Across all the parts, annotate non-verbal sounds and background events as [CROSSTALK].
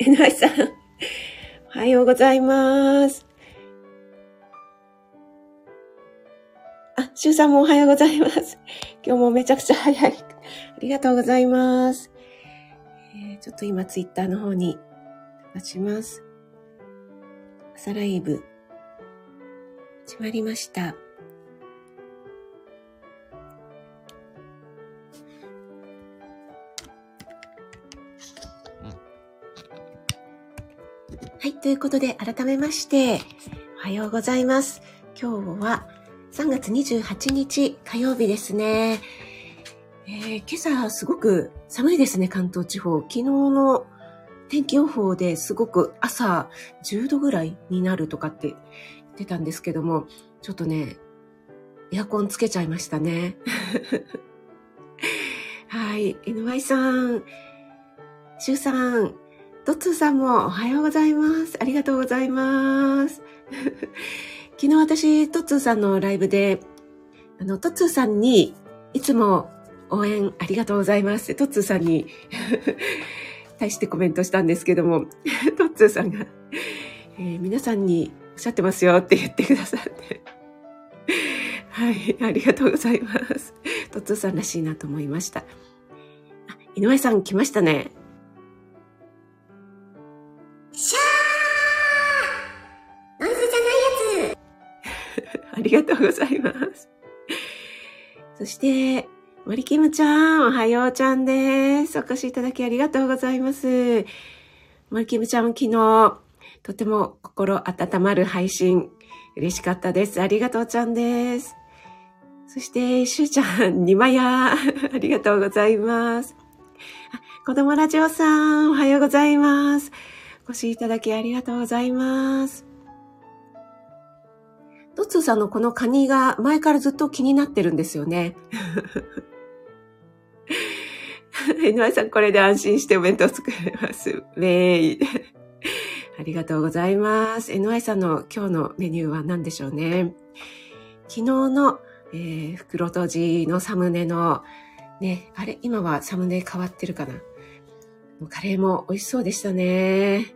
NY さん。おはようございます。あ、シュウさんもおはようございます。今日もめちゃくちゃ早い。ありがとうございます。えー、ちょっと今ツイッターの方に立ちます。朝ライブ、始まりました。ということで改めまして、おはようございます。今日は3月28日火曜日ですね。えー、今朝すごく寒いですね、関東地方。昨日の天気予報ですごく朝10度ぐらいになるとかって言ってたんですけども、ちょっとね、エアコンつけちゃいましたね。[LAUGHS] はい、NY さん、シュウさん、トッツーさんもおはようございます。ありがとうございます。[LAUGHS] 昨日私、トッツーさんのライブで、あの、トッツーさんにいつも応援ありがとうございます。トッツーさんに [LAUGHS] 対してコメントしたんですけども、[LAUGHS] トッツーさんが、えー、皆さんにおっしゃってますよって言ってくださって。はい、ありがとうございます。トッツーさんらしいなと思いました。井上さん来ましたね。シャーノイズじゃないやつありがとうございます。そして、森キムちゃん、おはようちゃんです。お越しいただきありがとうございます。森キムちゃん、昨日、とても心温まる配信、嬉しかったです。ありがとうちゃんです。そして、しゅうちゃん、にまや、ありがとうございます。子供ラジオさん、おはようございます。お越しいただきありがとうございます。トッツーさんのこのカニが前からずっと気になってるんですよね。[LAUGHS] NY さん、これで安心してお弁当作れます。ウェイ。ありがとうございます。NY さんの今日のメニューは何でしょうね。昨日の、えー、袋閉じのサムネの、ね、あれ、今はサムネ変わってるかな。カレーも美味しそうでしたね。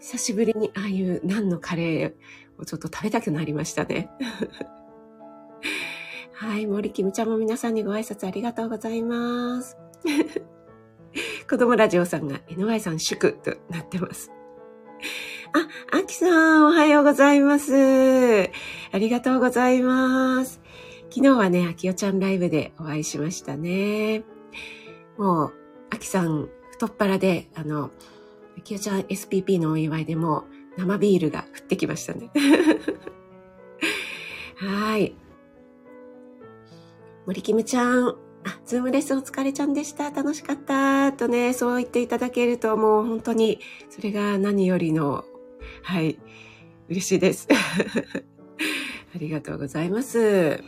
久しぶりにああいう何のカレーをちょっと食べたくなりましたね。[LAUGHS] はい、森キムちゃんも皆さんにご挨拶ありがとうございます。[LAUGHS] 子供ラジオさんが NY さん祝となってます。あ、アキさん、おはようございます。ありがとうございます。昨日はね、アキオちゃんライブでお会いしましたね。もう、アキさん、太っ腹で、あの、アキオちゃん SPP のお祝いでも生ビールが降ってきましたね。[LAUGHS] はい。森キムちゃん、あ、ズームレッスンお疲れちゃんでした。楽しかった。とね、そう言っていただけるともう本当に、それが何よりの、はい、嬉しいです。[LAUGHS] ありがとうございます。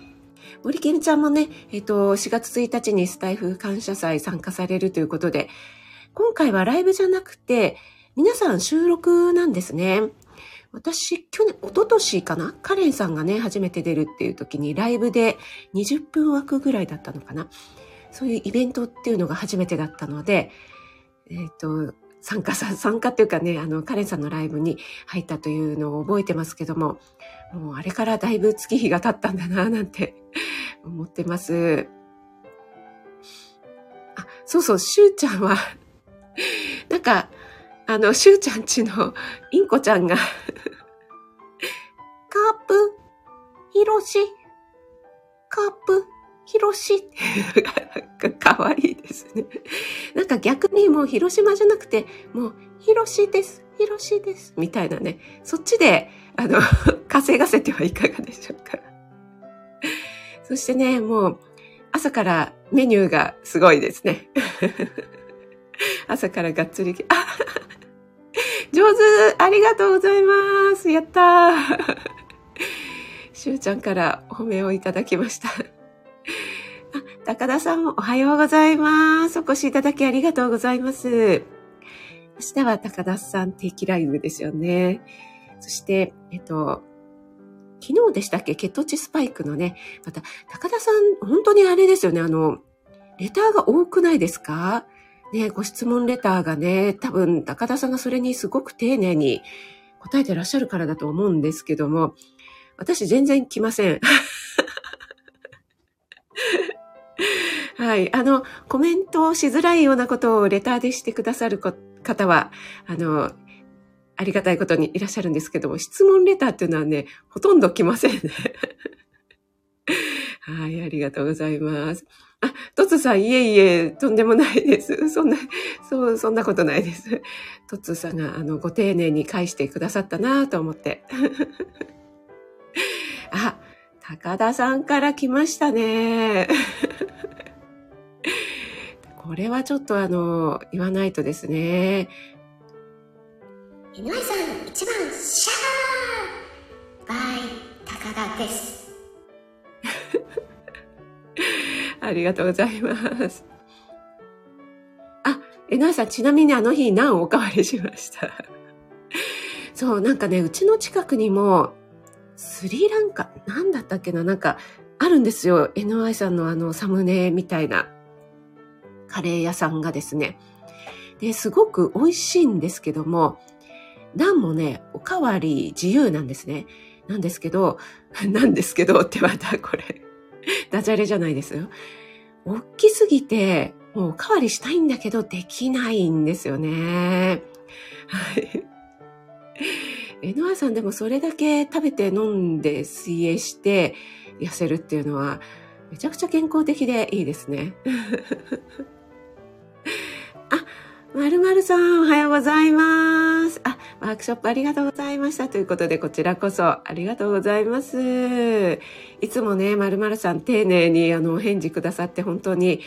森キムちゃんもね、えっと、4月1日にスタイフ感謝祭参加されるということで、今回はライブじゃなくて、皆さん収録なんですね。私、去年、一昨年かな？カレンさんがね、初めて出るっていう時にライブで20分枠ぐらいだったのかな？そういうイベントっていうのが初めてだったので、えっ、ー、と、参加さ、参加っていうかね、あの、カレンさんのライブに入ったというのを覚えてますけども、もうあれからだいぶ月日が経ったんだな、なんて [LAUGHS] 思ってます。あ、そうそう、しゅうちゃんはか、あの、しゅうちゃんちのインコちゃんが [LAUGHS] カープ、ヒロシ、カープ、ヒロシが可愛いですね。なんか逆にもう広島じゃなくて、もうヒロシです、ヒロシです、みたいなね。そっちで、あの、[LAUGHS] 稼がせてはいかがでしょうか。そしてね、もう朝からメニューがすごいですね。[LAUGHS] 朝からがっつり、あ [LAUGHS] 上手ありがとうございますやったー [LAUGHS] しゅうちゃんからお褒めをいただきました。あ、高田さんもおはようございます。お越しいただきありがとうございます。明日は高田さん定期ライブですよね。そして、えっと、昨日でしたっけ？血糖値スパイクのね、また、高田さん、本当にあれですよね、あの、レターが多くないですか？ね、ご質問レターがね、多分高田さんがそれにすごく丁寧に答えてらっしゃるからだと思うんですけども、私全然来ません。[LAUGHS] はい。あの、コメントをしづらいようなことをレターでしてくださる方は、あの、ありがたいことにいらっしゃるんですけども、質問レターっていうのはね、ほとんど来ませんね。[LAUGHS] はい、ありがとうございます。あ、トツさん、いえいえ、とんでもないです。そんな、そう、そんなことないです。トツさんが、あの、ご丁寧に返してくださったなと思って。[LAUGHS] あ、高田さんから来ましたね。[LAUGHS] これはちょっとあの、言わないとですね。井上さん、一番、シャーバイ、高田です。ありがとうございます。あ、えなさん、ちなみにあの日何おかわりしました？[LAUGHS] そう、なんかね、うちの近くにも、スリランカ、なんだったっけな、なんか、あるんですよ。NY さんのあの、サムネみたいな、カレー屋さんがですね。で、すごく美味しいんですけども、ナンもね、おかわり自由なんですね。なんですけど、[LAUGHS] なんですけどってまたこれ、[LAUGHS] ダジャレじゃないですよ。大きすぎて、もうおかわりしたいんだけど、できないんですよね。はい。えのあさんでもそれだけ食べて飲んで水泳して痩せるっていうのはめちゃくちゃ健康的でいいですね。[LAUGHS] あ、まるまるさんおはようございます。あ、ワークショップありがとうございました。ということでこちらこそありがとうございます。いつもね、まるまるさん丁寧にあのお返事くださって本当に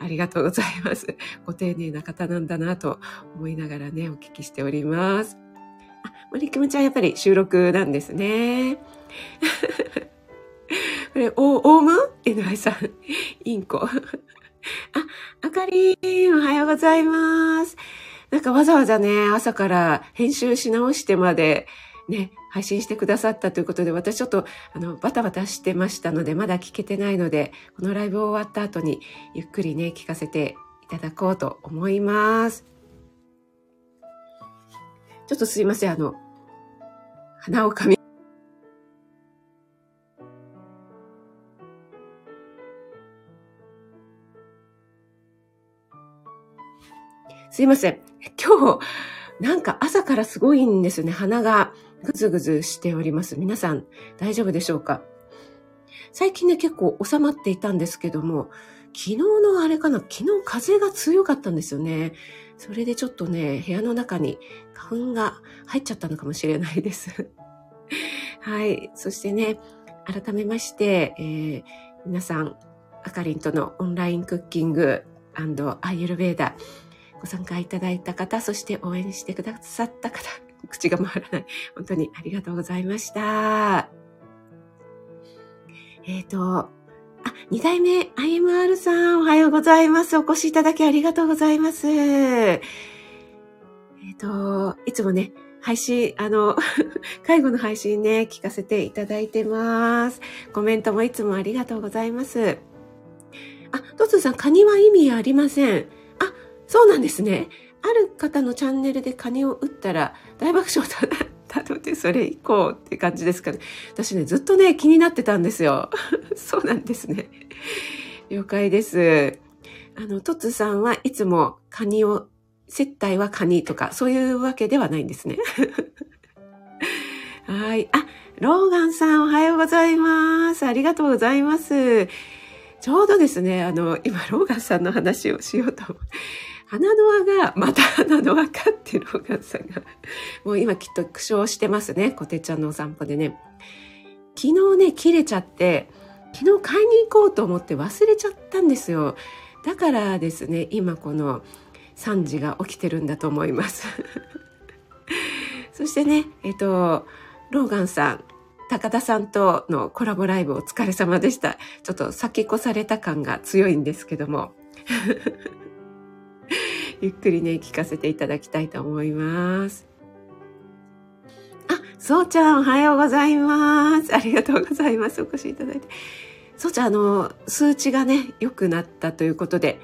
ありがとうございます。[LAUGHS] ご丁寧な方なんだなと思いながらね、お聞きしております。あ、森くむちゃんやっぱり収録なんですね。[LAUGHS] これ、お、オウム ?NY さん。インコ。[LAUGHS] あ、あかりん、おはようございます。なんかわざわざね、朝から編集し直してまで、ね、配信してくださったということで、私ちょっと、あの、バタバタしてましたので、まだ聞けてないので、このライブ終わった後に、ゆっくりね、聞かせていただこうと思います。ちょっとすいません、あの、鼻をかみ、すいません。今日、なんか朝からすごいんですよね。鼻がぐずぐずしております。皆さん、大丈夫でしょうか？最近ね、結構収まっていたんですけども、昨日のあれかな？昨日風が強かったんですよね。それでちょっとね、部屋の中に花粉が入っちゃったのかもしれないです。[LAUGHS] はい。そしてね、改めまして、えー、皆さん、あかりんとのオンラインクッキングアイエルベーダーご参加いただいた方、そして応援してくださった方、口が回らない。本当にありがとうございました。えっ、ー、と、あ、二代目 IMR さん、おはようございます。お越しいただきありがとうございます。えっ、ー、と、いつもね、配信、あの、[LAUGHS] 介護の配信ね、聞かせていただいてます。コメントもいつもありがとうございます。あ、トツさん、カニは意味ありません。そうなんですね。ある方のチャンネルでカニを打ったら大爆笑だな。たので、それ以降って感じですかね。私ね、ずっとね、気になってたんですよ。[LAUGHS] そうなんですね。了解です。あの、トツさんはいつもカニを、接待はカニとか、そういうわけではないんですね。[LAUGHS] はい。あ、ローガンさんおはようございます。ありがとうございます。ちょうどですね、あの、今、ローガンさんの話をしようと思う。鼻の輪が、また [LAUGHS] 鼻の輪かってローガンさんが、もう今きっと苦笑してますね。コテちゃんのお散歩でね。昨日ね、切れちゃって、昨日買いに行こうと思って忘れちゃったんですよ。だからですね、今この惨事が起きてるんだと思います。[LAUGHS] そしてね、えっと、ローガンさん、高田さんとのコラボライブお疲れ様でした。ちょっと先越された感が強いんですけども。[LAUGHS] ゆっくりね、聞かせていただきたいと思います。あ、そうちゃん、おはようございます。ありがとうございます。お越しいただいて。そうちゃん、あの、数値がね、良くなったということで、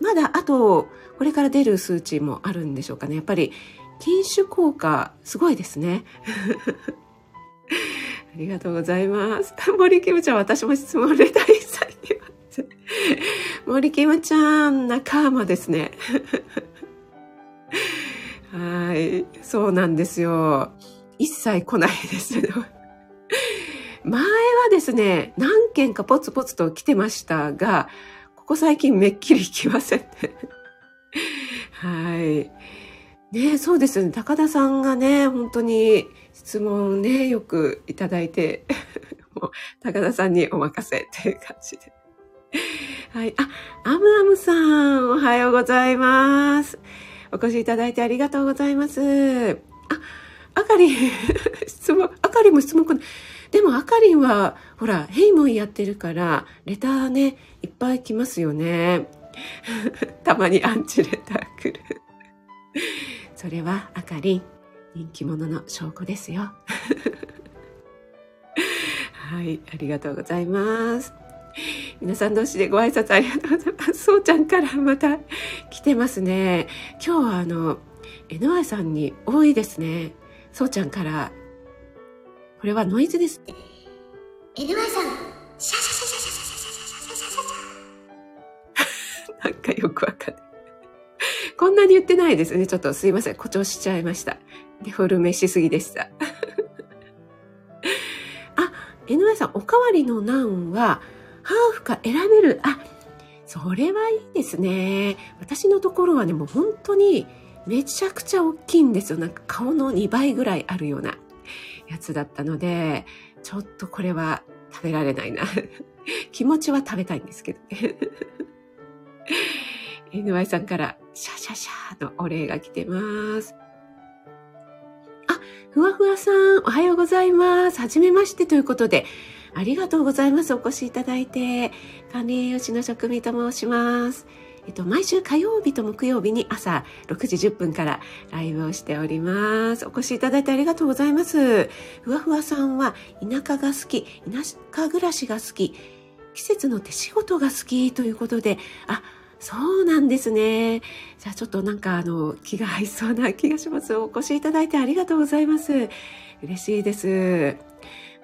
まだあと、これから出る数値もあるんでしょうかね。やっぱり、禁酒効果、すごいですね。[LAUGHS] ありがとうございます。森キムちゃん、私も質問レター一切言わせ。森キムちゃん、仲間ですね。[LAUGHS] はい。そうなんですよ。一切来ないですけど。[LAUGHS] 前はですね、何件かポツポツと来てましたが、ここ最近めっきり来ませんね。[LAUGHS] はい。ねそうですね。高田さんがね、本当に質問ね、よくいただいて、もう、高田さんにお任せっていう感じで。[LAUGHS] はい。あ、アムアムさん、おはようございます。お越しいただいてありがとうございます。あ、あかりん、[LAUGHS] 質問、あかりんも質問来ない。でもあかりんは、ほら、ヘイモンやってるから、レターね、いっぱい来ますよね。[LAUGHS] たまにアンチレター来る。それはあかりん、人気者の証拠ですよ。はい、ありがとうございます。[LAUGHS] 皆さん同士でご挨拶ありがとうございます。そうちゃんからまた来てますね。今日はあの、NY さんに多いですね。そうちゃんから。これはノイズです。NY さん、シャシャシャシャシャなんかよくわかんない。こんなに言ってないですね。ちょっとすいません。誇張しちゃいました。デフォルメしすぎでした。あ、NY さん、おかわりのナンは、ハーフか選べる。あ、それはいいですね。私のところはね、もう本当にめちゃくちゃ大きいんですよ。なんか顔の2倍ぐらいあるようなやつだったので、ちょっとこれは食べられないな。[LAUGHS] 気持ちは食べたいんですけどね。[LAUGHS] NY さんからシャシャシャのお礼が来てます。あ、ふわふわさん、おはようございます。はじめましてということで、ありがとうございます。お越しいただいて、管理栄養士の職味と申します。えっと、毎週火曜日と木曜日に朝6時10分からライブをしております。お越しいただいてありがとうございます。ふわふわさんは田舎が好き、田舎暮らしが好き、季節の手仕事が好きということで、あ、そうなんですね。じゃあちょっとなんかあの気が合いそうな気がします。お越しいただいてありがとうございます。嬉しいです。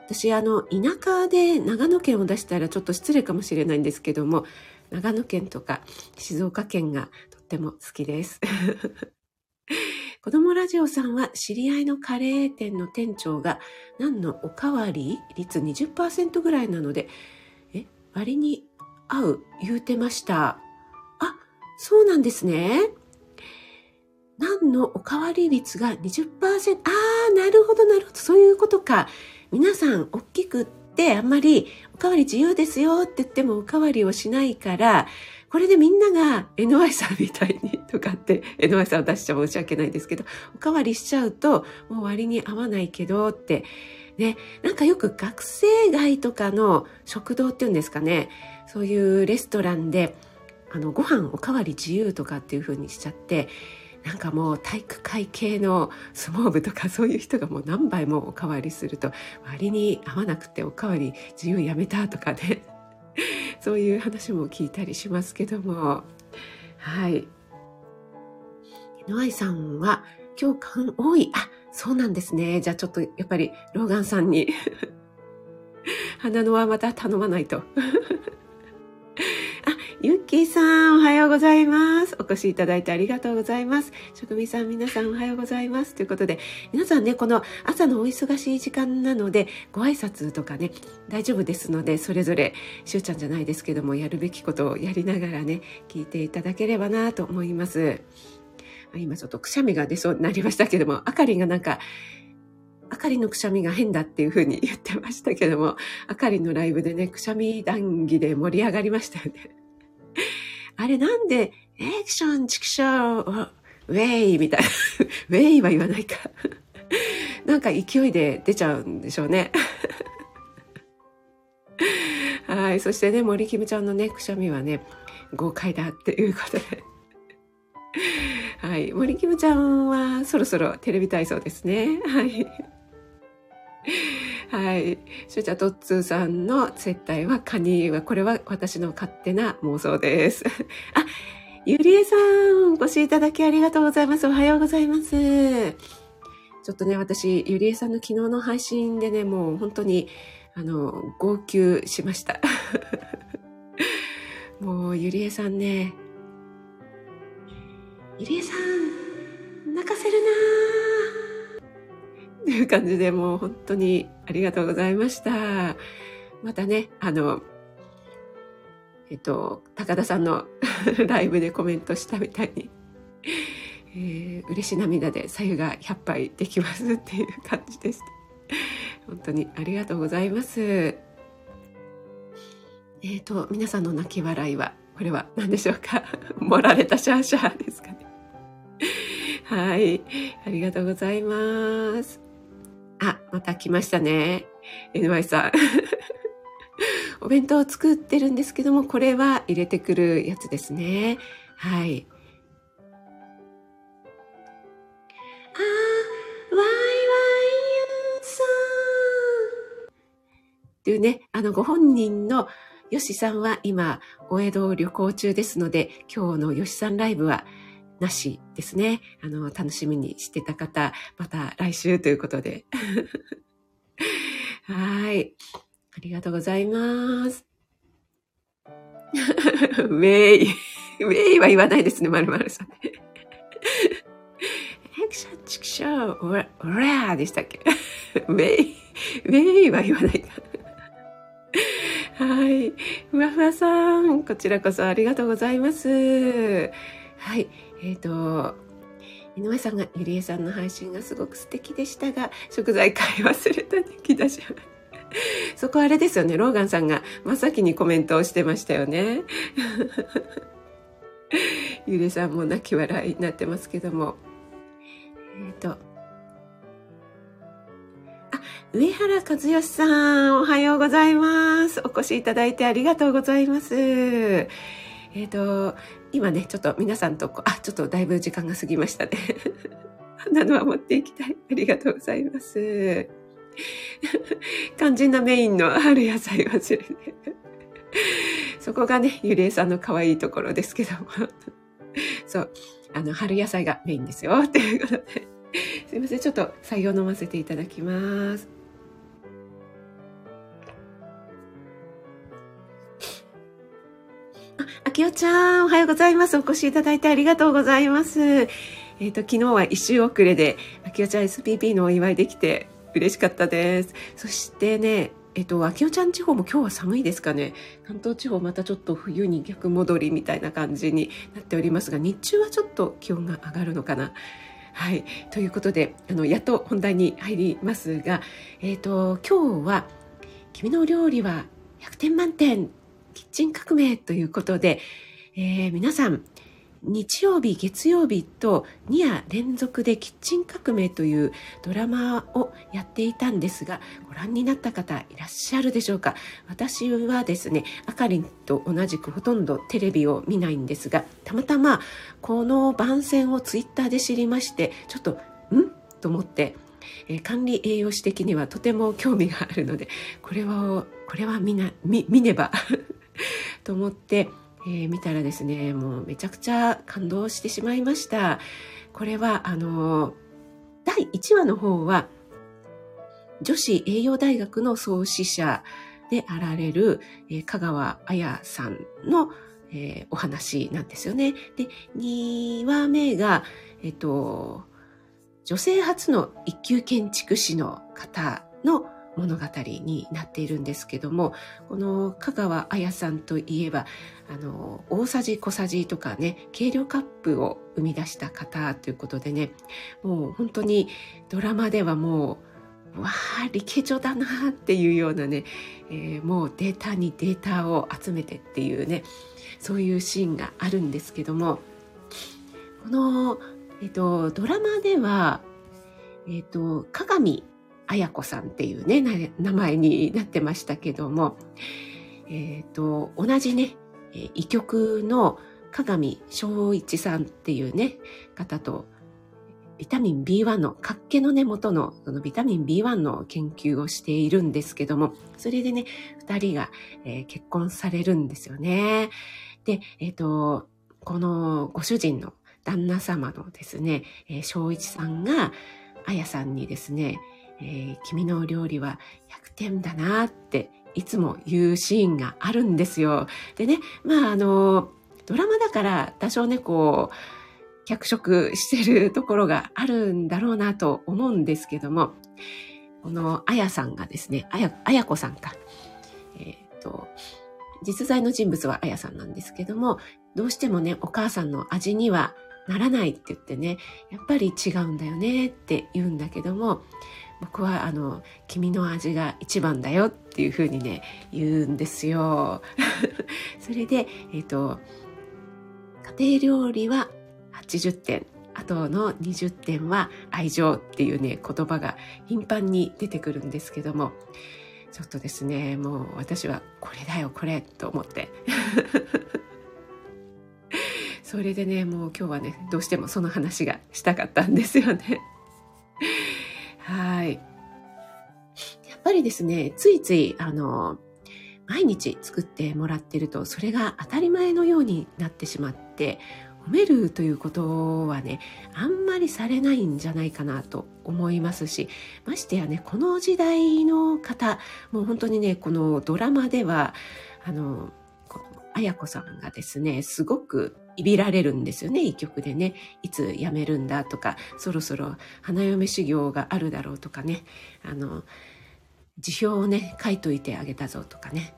私あの田舎で長野県を出したらちょっと失礼かもしれないんですけども、長野県とか静岡県がとっても好きです。[LAUGHS] 子供ラジオさんは知り合いのカレー店の店長が何のおかわり率20%ぐらいなので、え、割に合う言うてました。あそうなんですね。何のおかわり率が20%。ああ、なるほど、なるほど。そういうことか。皆さん、大きくって、あんまり、おかわり自由ですよって言ってもおかわりをしないから、これでみんなが NY さんみたいにとかって NY さんを出しちゃ申し訳ないですけど、おかわりしちゃうともう割に合わないけどって、ね、なんかよく学生街とかの食堂っていうんですかね、そういうレストランであのご飯おかわり自由とかっていう風にしちゃってなんかもう体育会系の相撲部とかそういう人がもう何杯もおかわりすると割に合わなくておかわり自由やめたとかね。[LAUGHS] そういう話も聞いたりしますけども。はい。ノアさんは共感多い。あそうなんですね。じゃあちょっとやっぱりローガンさんに。[LAUGHS] 花のはまた頼まないと。ゆっきーさん、おはようございます。お越しいただいてありがとうございます。職人さん、皆さん、おはようございます。ということで、皆さんね、この朝のお忙しい時間なので、ご挨拶とかね、大丈夫ですので、それぞれ、しゅうちゃんじゃないですけども、やるべきことをやりながらね、聞いていただければなと思います。今ちょっとくしゃみが出そうになりましたけども、あかりがなんか、あかりのくしゃみが変だっていう風に言ってましたけども、あかりのライブでね、くしゃみ談義で盛り上がりましたよね。[LAUGHS] あれなんで、エクション、チクショー、ウェイみたいな。[LAUGHS] ウェイは言わないか。[LAUGHS] なんか勢いで出ちゃうんでしょうね。はい。そしてね、森キムちゃんのね、くしゃみはね、豪快だっていうことで。はい。森キムちゃんはそろそろテレビ体操ですね。はい。はい。しゅうちゃとっつーさんの接待はカニは、これは私の勝手な妄想です。[LAUGHS] あ、ゆりえさん、お越しいただきありがとうございます。おはようございます。ちょっとね、私、ゆりえさんの昨日の配信でね、もう本当に、あの、号泣しました。[LAUGHS] もう、ゆりえさんね、ゆりえさん、泣かせるなーっていう感じでもう本当にありがとうございました。またね、あの、えっと、高田さんの [LAUGHS] ライブでコメントしたみたいに、えー、嬉し涙で左右が100杯できますっていう感じでした。本当にありがとうございます。えっ、ー、と、皆さんの泣き笑いは、これは何でしょうか？[LAUGHS] 盛られたシャーシャーですかね。はい。ありがとうございます。あ、また来ましたね。NY さん。[LAUGHS] お弁当を作ってるんですけども、これは入れてくるやつですね。はい。っていうね、あの、ご本人のヨシさんは今、お江戸旅行中ですので、今日のヨシさんライブはなしですね。あの、楽しみにしてた方、また来週ということで。[LAUGHS] はい。ありがとうございます。[LAUGHS] ウェイ。ウェイは言わないですね、まるまるさん。[LAUGHS] エクションチクショー、オラーでしたっけ？ウェイ、ウェイは言わない。はい。ふわふわさん、こちらこそありがとうございます。はい。えっ、ー、と、井上さんがゆりえさんの配信がすごく素敵でしたが、食材買い忘れた気出し。[LAUGHS] そこあれですよね。ローガンさんが真っ先にコメントをしてましたよね。[LAUGHS] ゆりえさんも泣き笑いになってますけども。えっ、ー、と。あ、上原和義さん、おはようございます。お越しいただいてありがとうございます。えっ、ー、と、今ね、ちょっと皆さんとこ、あ、ちょっとだいぶ時間が過ぎましたね。花のは持っていきたい。ありがとうございます。[LAUGHS] 肝心なメインの春野菜忘れて。[LAUGHS] そこがね、ゆりえさんの可愛いところですけども。[LAUGHS] そう。あの、春野菜がメインですよ。っていうことで。すいません。ちょっと採用飲ませていただきます。きおちゃん、おはようございます。お越しいただいてありがとうございます。えっ、ー、と、昨日は一周遅れで、あきおちゃん SPP のお祝いできて、嬉しかったです。そしてね、えっと、秋代ちゃん地方も今日は寒いですかね。関東地方またちょっと冬に逆戻りみたいな感じになっておりますが、日中はちょっと気温が上がるのかな。はい。ということで、あの、やっと本題に入りますが、えっと、今日は、君の料理は100点満点、キッチン革命ということで、えー、皆さん、日曜日、月曜日と2夜連続でキッチン革命というドラマをやっていたんですが、ご覧になった方いらっしゃるでしょうか？私はですね、あかりんと同じくほとんどテレビを見ないんですが、たまたまこの番宣をツイッターで知りまして、ちょっと、ん？と思って、管理栄養士的にはとても興味があるので、これは、これは見な、見、見ねば [LAUGHS] と思って、えー、見たらですねもうめちゃくちゃ感動してしまいましたこれはあの第1話の方は女子栄養大学の創始者であられる、えー、香川彩さんの、えー、お話なんですよね。で、2話目が、えっ、と、女性初の一級建築士の方の物語になっているんですけどもこの香川彩さんといえばあの大さじ小さじとかね計量カップを生み出した方ということでねもう本当にドラマではもうわあリケジョだなっていうようなね、えー、もうデータにデータを集めてっていうねそういうシーンがあるんですけどもこの、えっと、ドラマでは、えっと、鏡綾子さんっていうね、名前になってましたけども、えっ、ー、と、同じね、医局の鏡正一さんっていうね、方と、ビタミン B1 の、活気の根元のそのビタミン B1 の研究をしているんですけども、それでね、二人が、えー、結婚されるんですよね。で、えっ、ー、と、このご主人の旦那様のですね、えー、一さんが、あやさんにですね、えー、君の料理は100点だなっていつも言うシーンがあるんですよ。でね、まああの、ドラマだから多少ね、こう、脚色してるところがあるんだろうなと思うんですけども、このあやさんがですね、あや、あやこさんか。えっ、ー、と、実在の人物はあやさんなんですけども、どうしてもね、お母さんの味にはならないって言ってね、やっぱり違うんだよねって言うんだけども、僕はあの、君の味が一番だよっていうふうにね、言うんですよ。[LAUGHS] それで、えっ、ー、と、家庭料理は80点、あとの20点は愛情っていうね、言葉が頻繁に出てくるんですけども、ちょっとですね、もう私はこれだよ、これと思って。[LAUGHS] それでね、もう今日はね、どうしてもその話がしたかったんですよね。はい。やっぱりですね、ついつい、あの、毎日作ってもらってると、それが当たり前のようになってしまって、褒めるということはね、あんまりされないんじゃないかなと思いますし、ましてやね、この時代の方、もう本当にね、このドラマでは、あの、あやこさんがですね、すごくいびられるんですよね、一曲でね。いつ辞めるんだとか、そろそろ花嫁修行があるだろうとかね。あの、辞表をね、書いといてあげたぞとかね。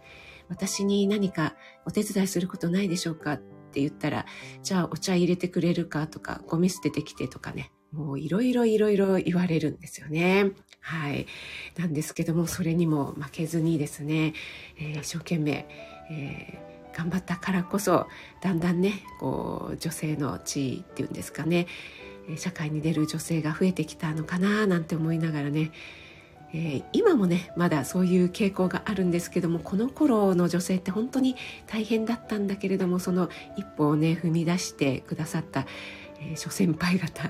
私に何かお手伝いすることないでしょうか？って言ったら、じゃあお茶入れてくれるかとか、ゴミ捨ててきてとかね。もういろいろいろいろ言われるんですよね。はい。なんですけども、それにも負けずにですね、えー、一生懸命、えー頑張ったからこそだんだんねこう女性の地位っていうんですかね社会に出る女性が増えてきたのかななんて思いながらね、えー、今もねまだそういう傾向があるんですけどもこの頃の女性って本当に大変だったんだけれどもその一歩をね踏み出してくださった、えー、諸先輩方い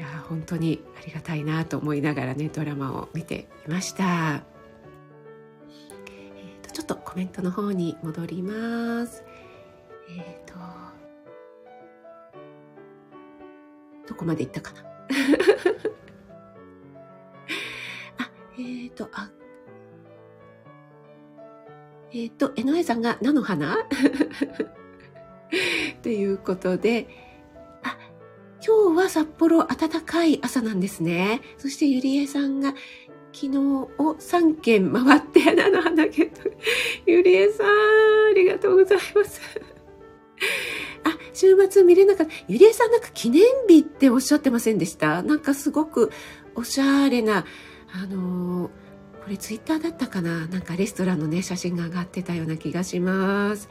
や本当にありがたいなと思いながらねドラマを見ていました。ちょっとコメントの方に戻ります。えっ、ー、と、どこまで行ったかな？[LAUGHS] あ、えっ、ー、と、あ、えっ、ー、と、江上さんが菜の花？[LAUGHS] ということで、あ、今日は札幌暖かい朝なんですね。そしてゆりえさんが、昨日を3軒回って菜の花ゲット。ゆりえさん、ありがとうございます。あ、週末見れなかった。ゆりえさんなんか記念日っておっしゃってませんでした？なんかすごくおしゃれな、あのー、これツイッターだったかな？なんかレストランのね、写真が上がってたような気がします。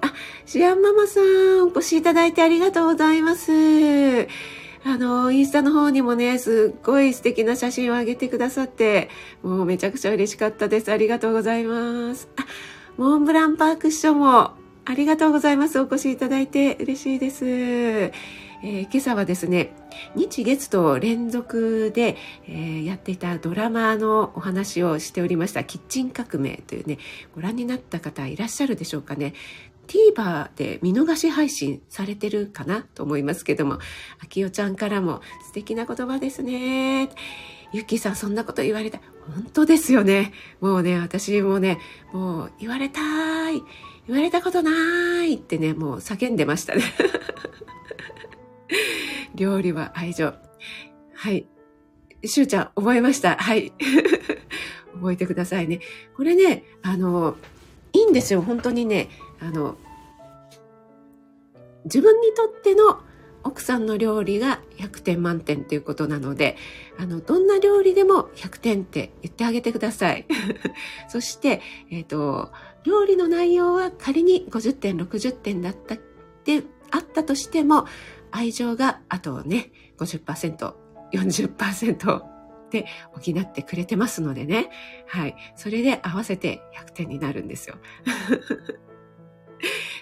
あ、シアンママさん、お越しいただいてありがとうございます。あの、インスタの方にもね、すっごい素敵な写真を上げてくださって、もうめちゃくちゃ嬉しかったです。ありがとうございます。あ、モンブランパーク師匠もありがとうございます。お越しいただいて嬉しいです。えー、今朝はですね、日月と連続で、えー、やっていたドラマのお話をしておりました、キッチン革命というね、ご覧になった方いらっしゃるでしょうかね。TVer で見逃し配信されてるかなと思いますけども、あきよちゃんからも素敵な言葉ですね。ゆきさんそんなこと言われた。本当ですよね。もうね、私もね、もう言われたい。言われたことないってね、もう叫んでましたね。[LAUGHS] 料理は愛情。はい。しゅうちゃん、覚えました。はい。[LAUGHS] 覚えてくださいね。これね、あの、いいんですよ。本当にね、あの、自分にとっての奥さんの料理が100点満点ということなので、あの、どんな料理でも100点って言ってあげてください。[LAUGHS] そして、え、ー、と、料理の内容は仮に50点、60点だったってあったとしても、愛情があとね、50%、40%で補ってくれてますのでね。はい。それで合わせて100点になるんですよ。[LAUGHS]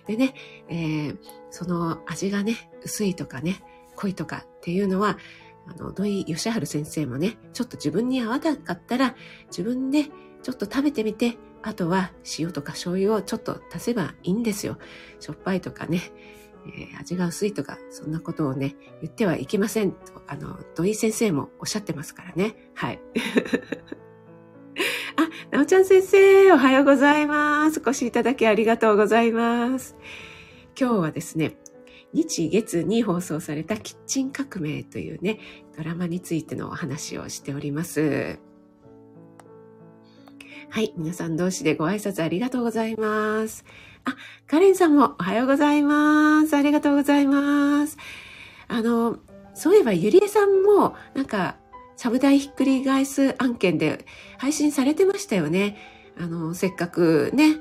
でね、えー、その味がね、薄いとかね、濃いとかっていうのは、あの、土井義治先生もね、ちょっと自分に合わなかったら、自分でちょっと食べてみて、あとは塩とか醤油をちょっと足せばいいんですよ。しょっぱいとかね、えー、味が薄いとか、そんなことをね、言ってはいけませんと、あの、土井先生もおっしゃってますからね。はい。なおちゃん先生、おはようございます。お越しいただきありがとうございます。今日はですね、日月に放送されたキッチン革命というね、ドラマについてのお話をしております。はい。皆さん同士でご挨拶ありがとうございます。あ、カレンさんもおはようございます。ありがとうございます。あの、そういえばゆりえさんも、なんか、ちゃぶ台ひっくり返す案件で配信されてましたよね。あの、せっかくね、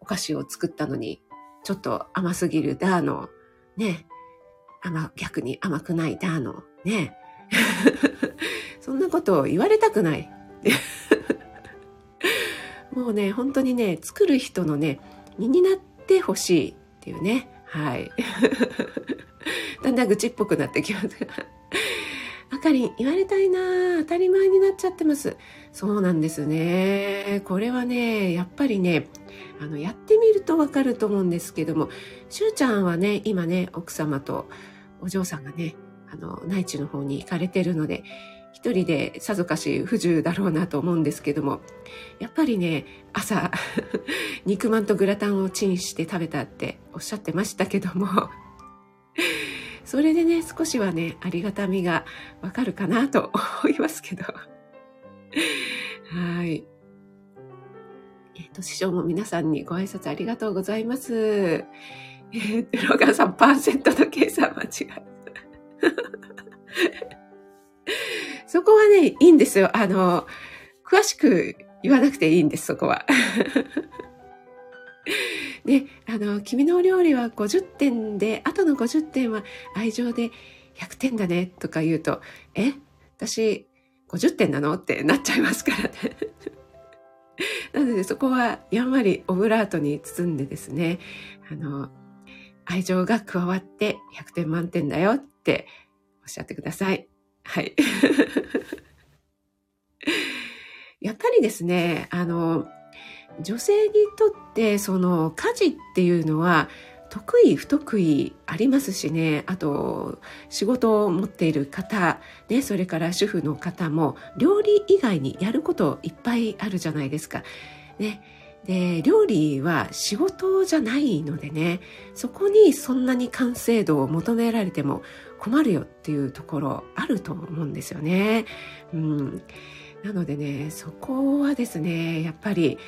お菓子を作ったのに、ちょっと甘すぎるダーの、ね、甘、逆に甘くないダーの、ね。[LAUGHS] そんなことを言われたくない。[LAUGHS] もうね、本当にね、作る人のね、身になってほしいっていうね。はい。[LAUGHS] だんだん愚痴っぽくなってきます。あかりん、言われたいな当たり前になっちゃってます。そうなんですね。これはね、やっぱりね、あの、やってみるとわかると思うんですけども、しゅうちゃんはね、今ね、奥様とお嬢さんがね、あの、内地の方に行かれてるので、一人でさぞかし不自由だろうなと思うんですけども、やっぱりね、朝、[LAUGHS] 肉まんとグラタンをチンして食べたっておっしゃってましたけども、それでね、少しはね、ありがたみがわかるかなと思いますけど。はい。えっ、ー、と、師匠も皆さんにご挨拶ありがとうございます。えっー、ロガンさん、パーセントの計算間違え。[LAUGHS] そこはね、いいんですよ。あの、詳しく言わなくていいんです、そこは。で、あの、君のお料理は50点で、あとの50点は愛情で100点だね、とか言うと、え私、50点なの？ってなっちゃいますからね。[LAUGHS] なのでそこはやんわりオブラートに包んでですね、あの、愛情が加わって100点満点だよっておっしゃってください。はい。[LAUGHS] やっぱりですね、あの、女性にとってその家事っていうのは得意不得意ありますしね。あと仕事を持っている方、ね、それから主婦の方も料理以外にやることいっぱいあるじゃないですか。ね、で料理は仕事じゃないのでね。そこにそんなに完成度を求められても困るよっていうところあると思うんですよね。うん、なのでねそこはですねやっぱり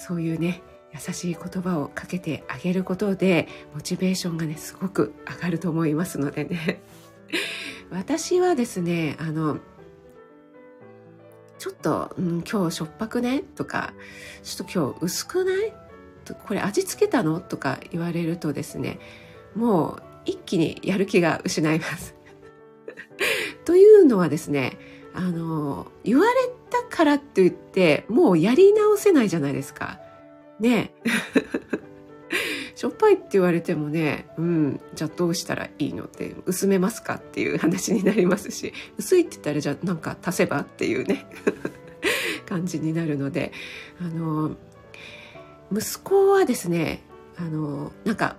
そういうね優しい言葉をかけてあげることでモチベーションがねすごく上がると思いますのでね。[LAUGHS] 私はですねあのちょっと、うん、今日しょっぱくね？とかちょっと今日薄くない？これ味付けたの？とか言われるとですねもう一気にやる気が失います。[LAUGHS] というのはですね、あの、言われたからって言って、もうやり直せないじゃないですか。ねしょっぱいって言われてもね、うん、じゃあどうしたらいいのって、薄めますかっていう話になりますし、薄いって言ったらじゃあなんか足せばっていうね、[LAUGHS] 感じになるので、あの、息子はですね、あの、なんか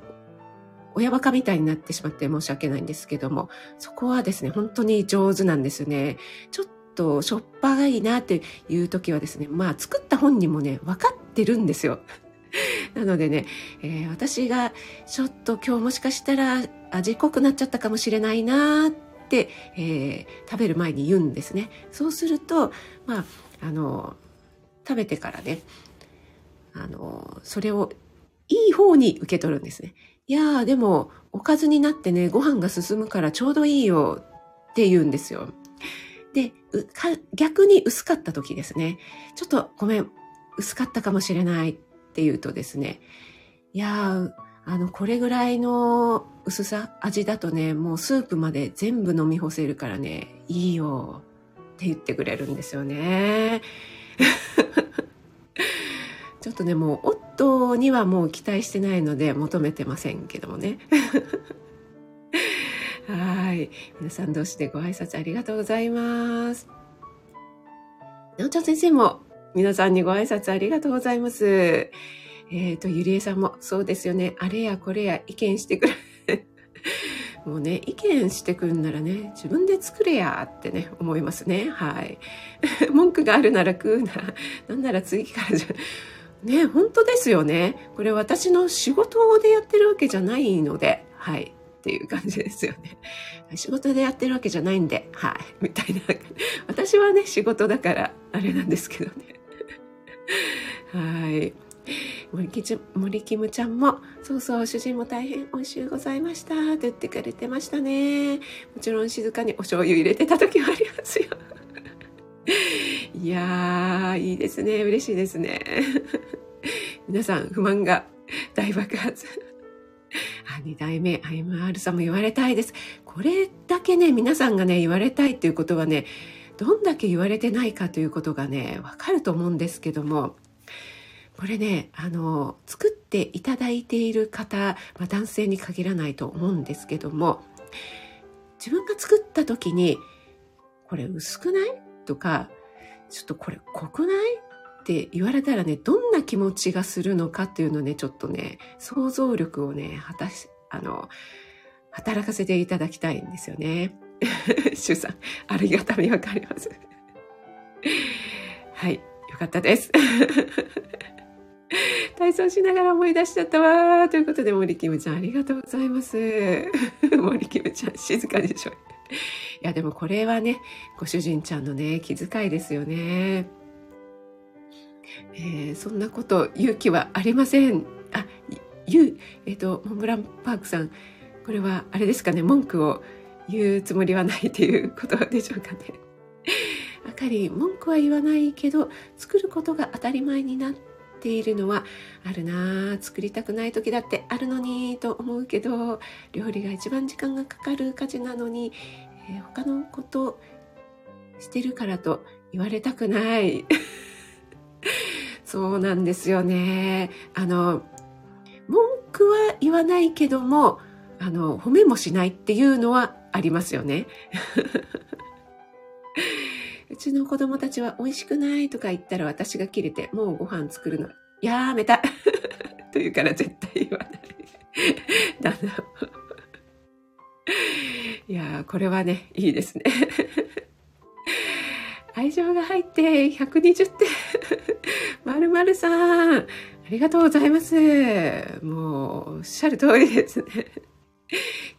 親バカみたいになってしまって申し訳ないんですけども、そこはですね、本当に上手なんですね。ちょっとしょっぱがいいなっていう時はですね、まあ作った本人もね、分かってるんですよ。[LAUGHS] なのでね、えー、私がちょっと今日もしかしたら味濃くなっちゃったかもしれないなって、えー、食べる前に言うんですね。そうすると、まあ、あの、食べてからね、あの、それをいい方に受け取るんですね。いやーでもおかずになってね、ご飯が進むからちょうどいいよって言うんですよ。で、逆に薄かった時ですね。ちょっとごめん、薄かったかもしれないって言うとですね、いや、あの、これぐらいの薄さ、味だとね、もうスープまで全部飲み干せるからね、いいよって言ってくれるんですよね。[LAUGHS] ちょっとね、もう、夫にはもう期待してないので求めてませんけどもね。はい。皆さん同士でご挨拶ありがとうございます。なおちゃん先生も皆さんにご挨拶ありがとうございます。ええっ、と、ゆりえさんも、そうですよね。あれやこれや意見してくれ。[LAUGHS] もうね、意見してくんならね、自分で作れやってね、思いますね。はい。[LAUGHS] 文句があるなら食うな。なんなら次からじゃ、ね、本当ですよね。これ私の仕事でやってるわけじゃないので、はい。っていう感じですよね。[LAUGHS] 仕事でやってるわけじゃないんで、はい。[LAUGHS] みたいな。私はね、仕事だから、あれなんですけどね。[LAUGHS] はい。森き森キムちゃんも、そうそう、主人も大変美味しゅうございました。と言ってくれてましたね。もちろん静かにお醤油入れてた時もありますよ。いやー、いいですね。嬉しいですね。皆さん、不満が大爆発。あ、二代目 IMR さんも言われたいです。これだけね、皆さんがね、言われたいっていうことはね、どんだけ言われてないかということがね、わかると思うんですけども、これね、あの、作っていただいている方、まあ、男性に限らないと思うんですけども、自分が作った時に、これ薄くない？とか、ちょっとこれ濃くない？って言われたらね、どんな気持ちがするのかっていうのね、ちょっとね、想像力をね、果たし、あの、働かせていただきたいんですよね。[LAUGHS] シュさん、ありがたみわかります。[LAUGHS] はい、よかったです。[LAUGHS] 体操しながら思い出しちゃったわということで、森キムちゃんありがとうございます。森キムちゃん静かでしょ。いや、でもこれはね、ご主人ちゃんのね、気遣いですよね。えー、そんなこと勇気はありません。あ、ゆう、えっ、ー、と、モンブランパークさん、これはあれですかね、文句を言うつもりはないということでしょうかね。[LAUGHS] あかり、文句は言わないけど、作ることが当たり前になっているのはあるな作りたくない時だってあるのにと思うけど、料理が一番時間がかかる家事なのに、えー、他のことしてるからと言われたくない。[LAUGHS] そうなんですよね。あの、文句は言わないけども、あの、褒めもしないっていうのはありますよね。[LAUGHS] うちの子供たちは美味しくないとか言ったら私が切れて、もうご飯作るのやめた [LAUGHS] というから絶対言わない。だんだん。いやこれはね、いいですね。愛情が入って120点。まるまるさん、ありがとうございます。もう、おっしゃる通りですね。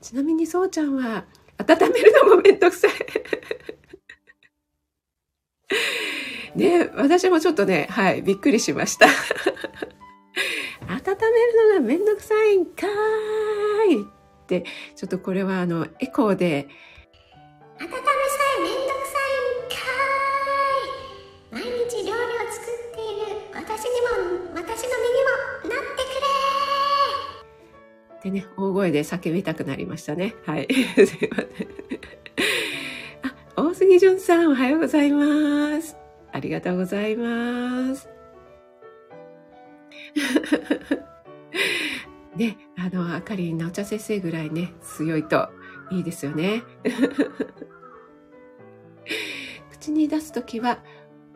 ちなみに、そうちゃんは、温めるのもめんどくさい。ね、私もちょっとね、はい、びっくりしました。温めるのがめんどくさいんかーいって、ちょっとこれはあの、エコーで、温めさえめんどくさくれってね、大声で叫びたくなりましたね。はい。[LAUGHS] すいません。あ、大杉淳さん、おはようございます。ありがとうございます。[LAUGHS] ね、あの、あかりなお茶先生ぐらいね、強いといいですよね。[LAUGHS] 口に出すときは、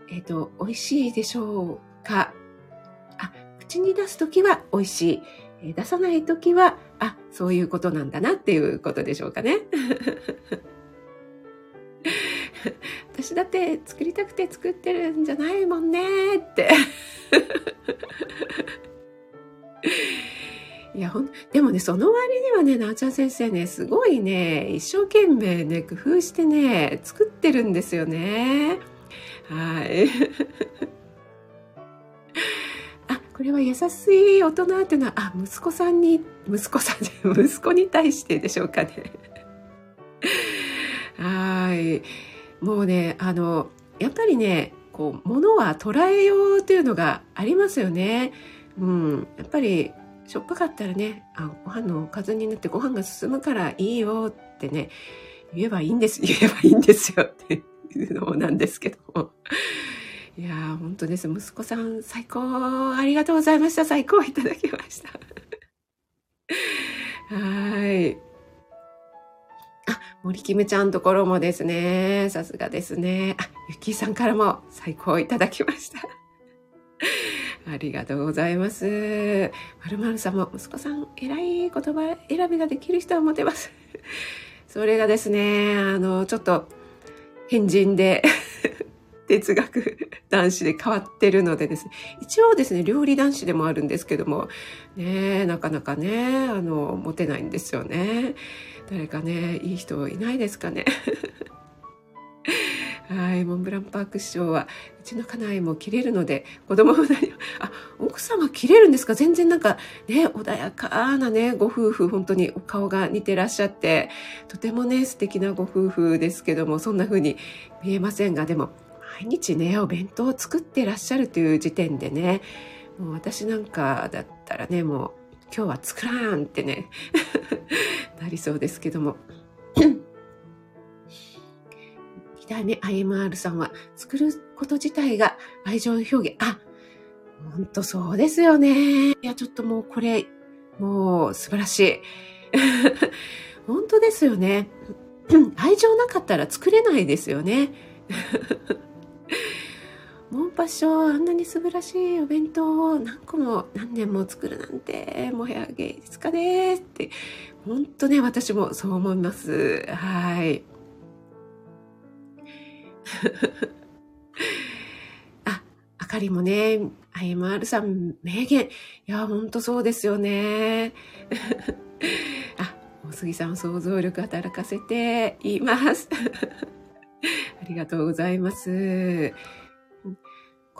えっ、ー、と、美味しいでしょうか？あ、口に出すときは美味しい。出さないときは、あ、そういうことなんだなっていうことでしょうかね。[LAUGHS] 私だって作りたくて作ってるんじゃないもんねって。[LAUGHS] いや、ほん、でもね、その割にはね、なおちゃん先生ね、すごいね、一生懸命ね、工夫してね、作ってるんですよね。はい。これは優しい大人っていうのは、あ、息子さんに、息子さん、[LAUGHS] 息子に対してでしょうかね。[LAUGHS] はい。もうね、あの、やっぱりね、こう、ものは捉えようっていうのがありますよね。うん。やっぱり、しょっぱかったらね、あ、ご飯のおかずになってご飯が進むからいいよってね、言えばいいんです、[LAUGHS] 言えばいいんですよっていうのなんですけども。いやー、本当です。息子さん、最高。ありがとうございました。最高いただきました。[LAUGHS] はい。あ、森キムちゃんところもですね、さすがですね。あ、ゆきさんからも最高いただきました。[LAUGHS] ありがとうございます。まるまるさんも、息子さん、偉い言葉選びができる人はモテます。[LAUGHS] それがですね、あの、ちょっと、変人で、哲学 [LAUGHS] 男子で変わってるのでですね、一応ですね、料理男子でもあるんですけども、ねなかなかね、あの、モテないんですよね。誰かね、いい人いないですかね。[LAUGHS] はい、モンブランパーク師匠は、うちの家内も切れるので、子供も何も、あ、奥様切れるんですか？全然なんか、ね、穏やかなね、ご夫婦、本当にお顔が似てらっしゃって、とてもね、素敵なご夫婦ですけども、そんな風に見えませんが、でも、毎日ね、お弁当を作ってらっしゃるという時点でね、もう私なんかだったらね、もう、今日は作らんってね、[LAUGHS] なりそうですけども。2代目 IMR さんは作ること自体が愛情表現。あ、ほんとそうですよね。いや、ちょっともうこれ、もう素晴らしい。[LAUGHS] 本当ですよね。[COUGHS] 愛情なかったら作れないですよね。モンパッション、あんなに素晴らしいお弁当を何個も何年も作るなんて、もはや芸術家ですって、本当ね、私もそう思います。はい。[LAUGHS] あ、あかりもね、IMR さん、名言。いや、ほんとそうですよね。[LAUGHS] あ、大杉さん、想像力働かせています。[LAUGHS] ありがとうございます。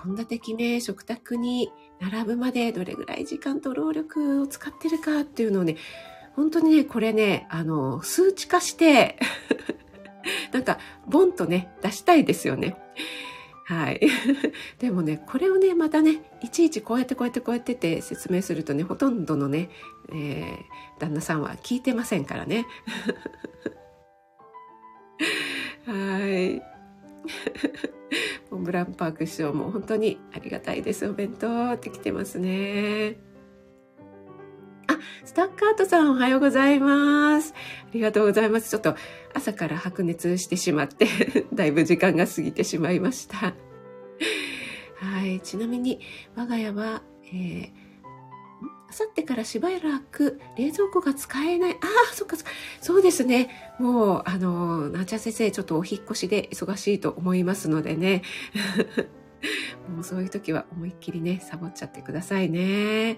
献立決め、食卓に並ぶまでどれぐらい時間と労力を使ってるかっていうのをね、本当にね、これね、あの、数値化して [LAUGHS] なんか、ボンとね、出したいですよね。はい。[LAUGHS] でもね、これをね、またね、いちいちこうやってこうやってこうやってって説明するとね、ほとんどのね、えー、旦那さんは聞いてませんからね。[LAUGHS] はい。[LAUGHS] モンブランパーク師匠も本当にありがたいです。お弁当ってきてますね。あ、スタッカートさんおはようございます。ありがとうございます。ちょっと朝から白熱してしまって [LAUGHS] だいぶ時間が過ぎてしまいました。はい。ちなみに、我が家は、えー、あさってからしばらく冷蔵庫が使えない。ああ、そっかそ。うですね。もう、あの、なちゃ先生、ちょっとお引越しで忙しいと思いますのでね。[LAUGHS] もうそういう時は思いっきりね、サボっちゃってくださいね。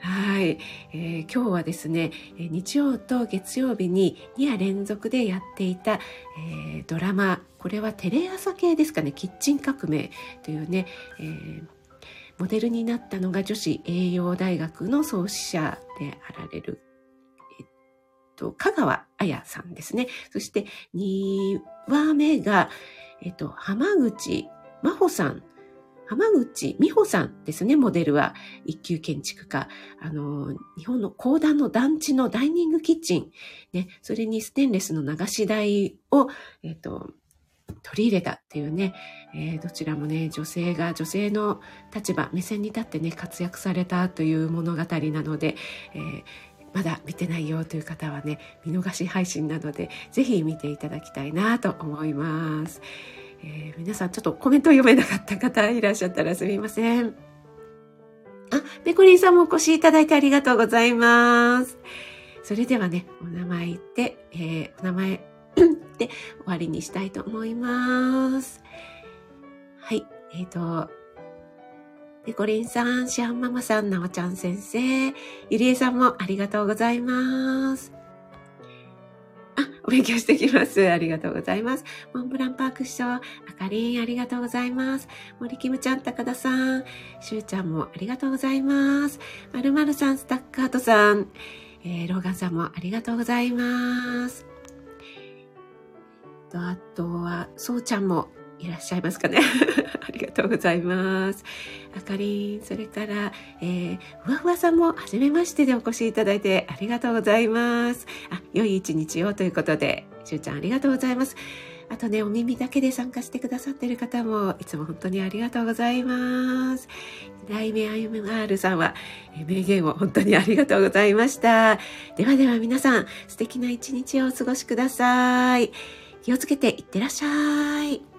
はい、えー、今日はですね、日曜と月曜日に2夜連続でやっていた、えー、ドラマ、これはテレ朝系ですかね、キッチン革命というね、えー、モデルになったのが女子栄養大学の創始者であられる、えっと、香川彩さんですね。そして2話目が、えっと、浜口真帆さん浜口美穂さんですね、モデルは。一級建築家。あの、日本の高段の団地のダイニングキッチン。ね、それにステンレスの流し台を、えっ、と、取り入れたっていうね、えー、どちらもね、女性が女性の立場、目線に立ってね、活躍されたという物語なので、えーまだ見てないよという方はね、見逃し配信なので、ぜひ見ていただきたいなと思います。えー、皆さんちょっとコメント読めなかった方いらっしゃったらすみません。あ、ペコリンさんもお越しいただいてありがとうございます。それではね、お名前言って、えー、お名前で終わりにしたいと思います。はい、えっ、ー、と、ペコリンさん、シアンママさん、なおちゃん先生、ゆりえさんもありがとうございます。あ、お勉強してきます。ありがとうございます。モンブランパーク師匠、あかりん、ありがとうございます。森キムちゃん、高田さん、しゅうちゃんもありがとうございます。まるまるさん、スタッカートさん、えー、ローガンさんもありがとうございます。と、あとは、そうちゃんもいらっしゃいますかね [LAUGHS] ありがとうございます。あかりん、それから、えー、ふわふわさんも初めましてでお越しいただいてありがとうございます。あ、良い一日をということで、しゅうちゃんありがとうございます。あとね、お耳だけで参加してくださってる方も、いつも本当にありがとうございます。題名 IMR さんは、え名言を本当にありがとうございました。ではでは皆さん、素敵な一日をお過ごしください。気をつけていってらっしゃい。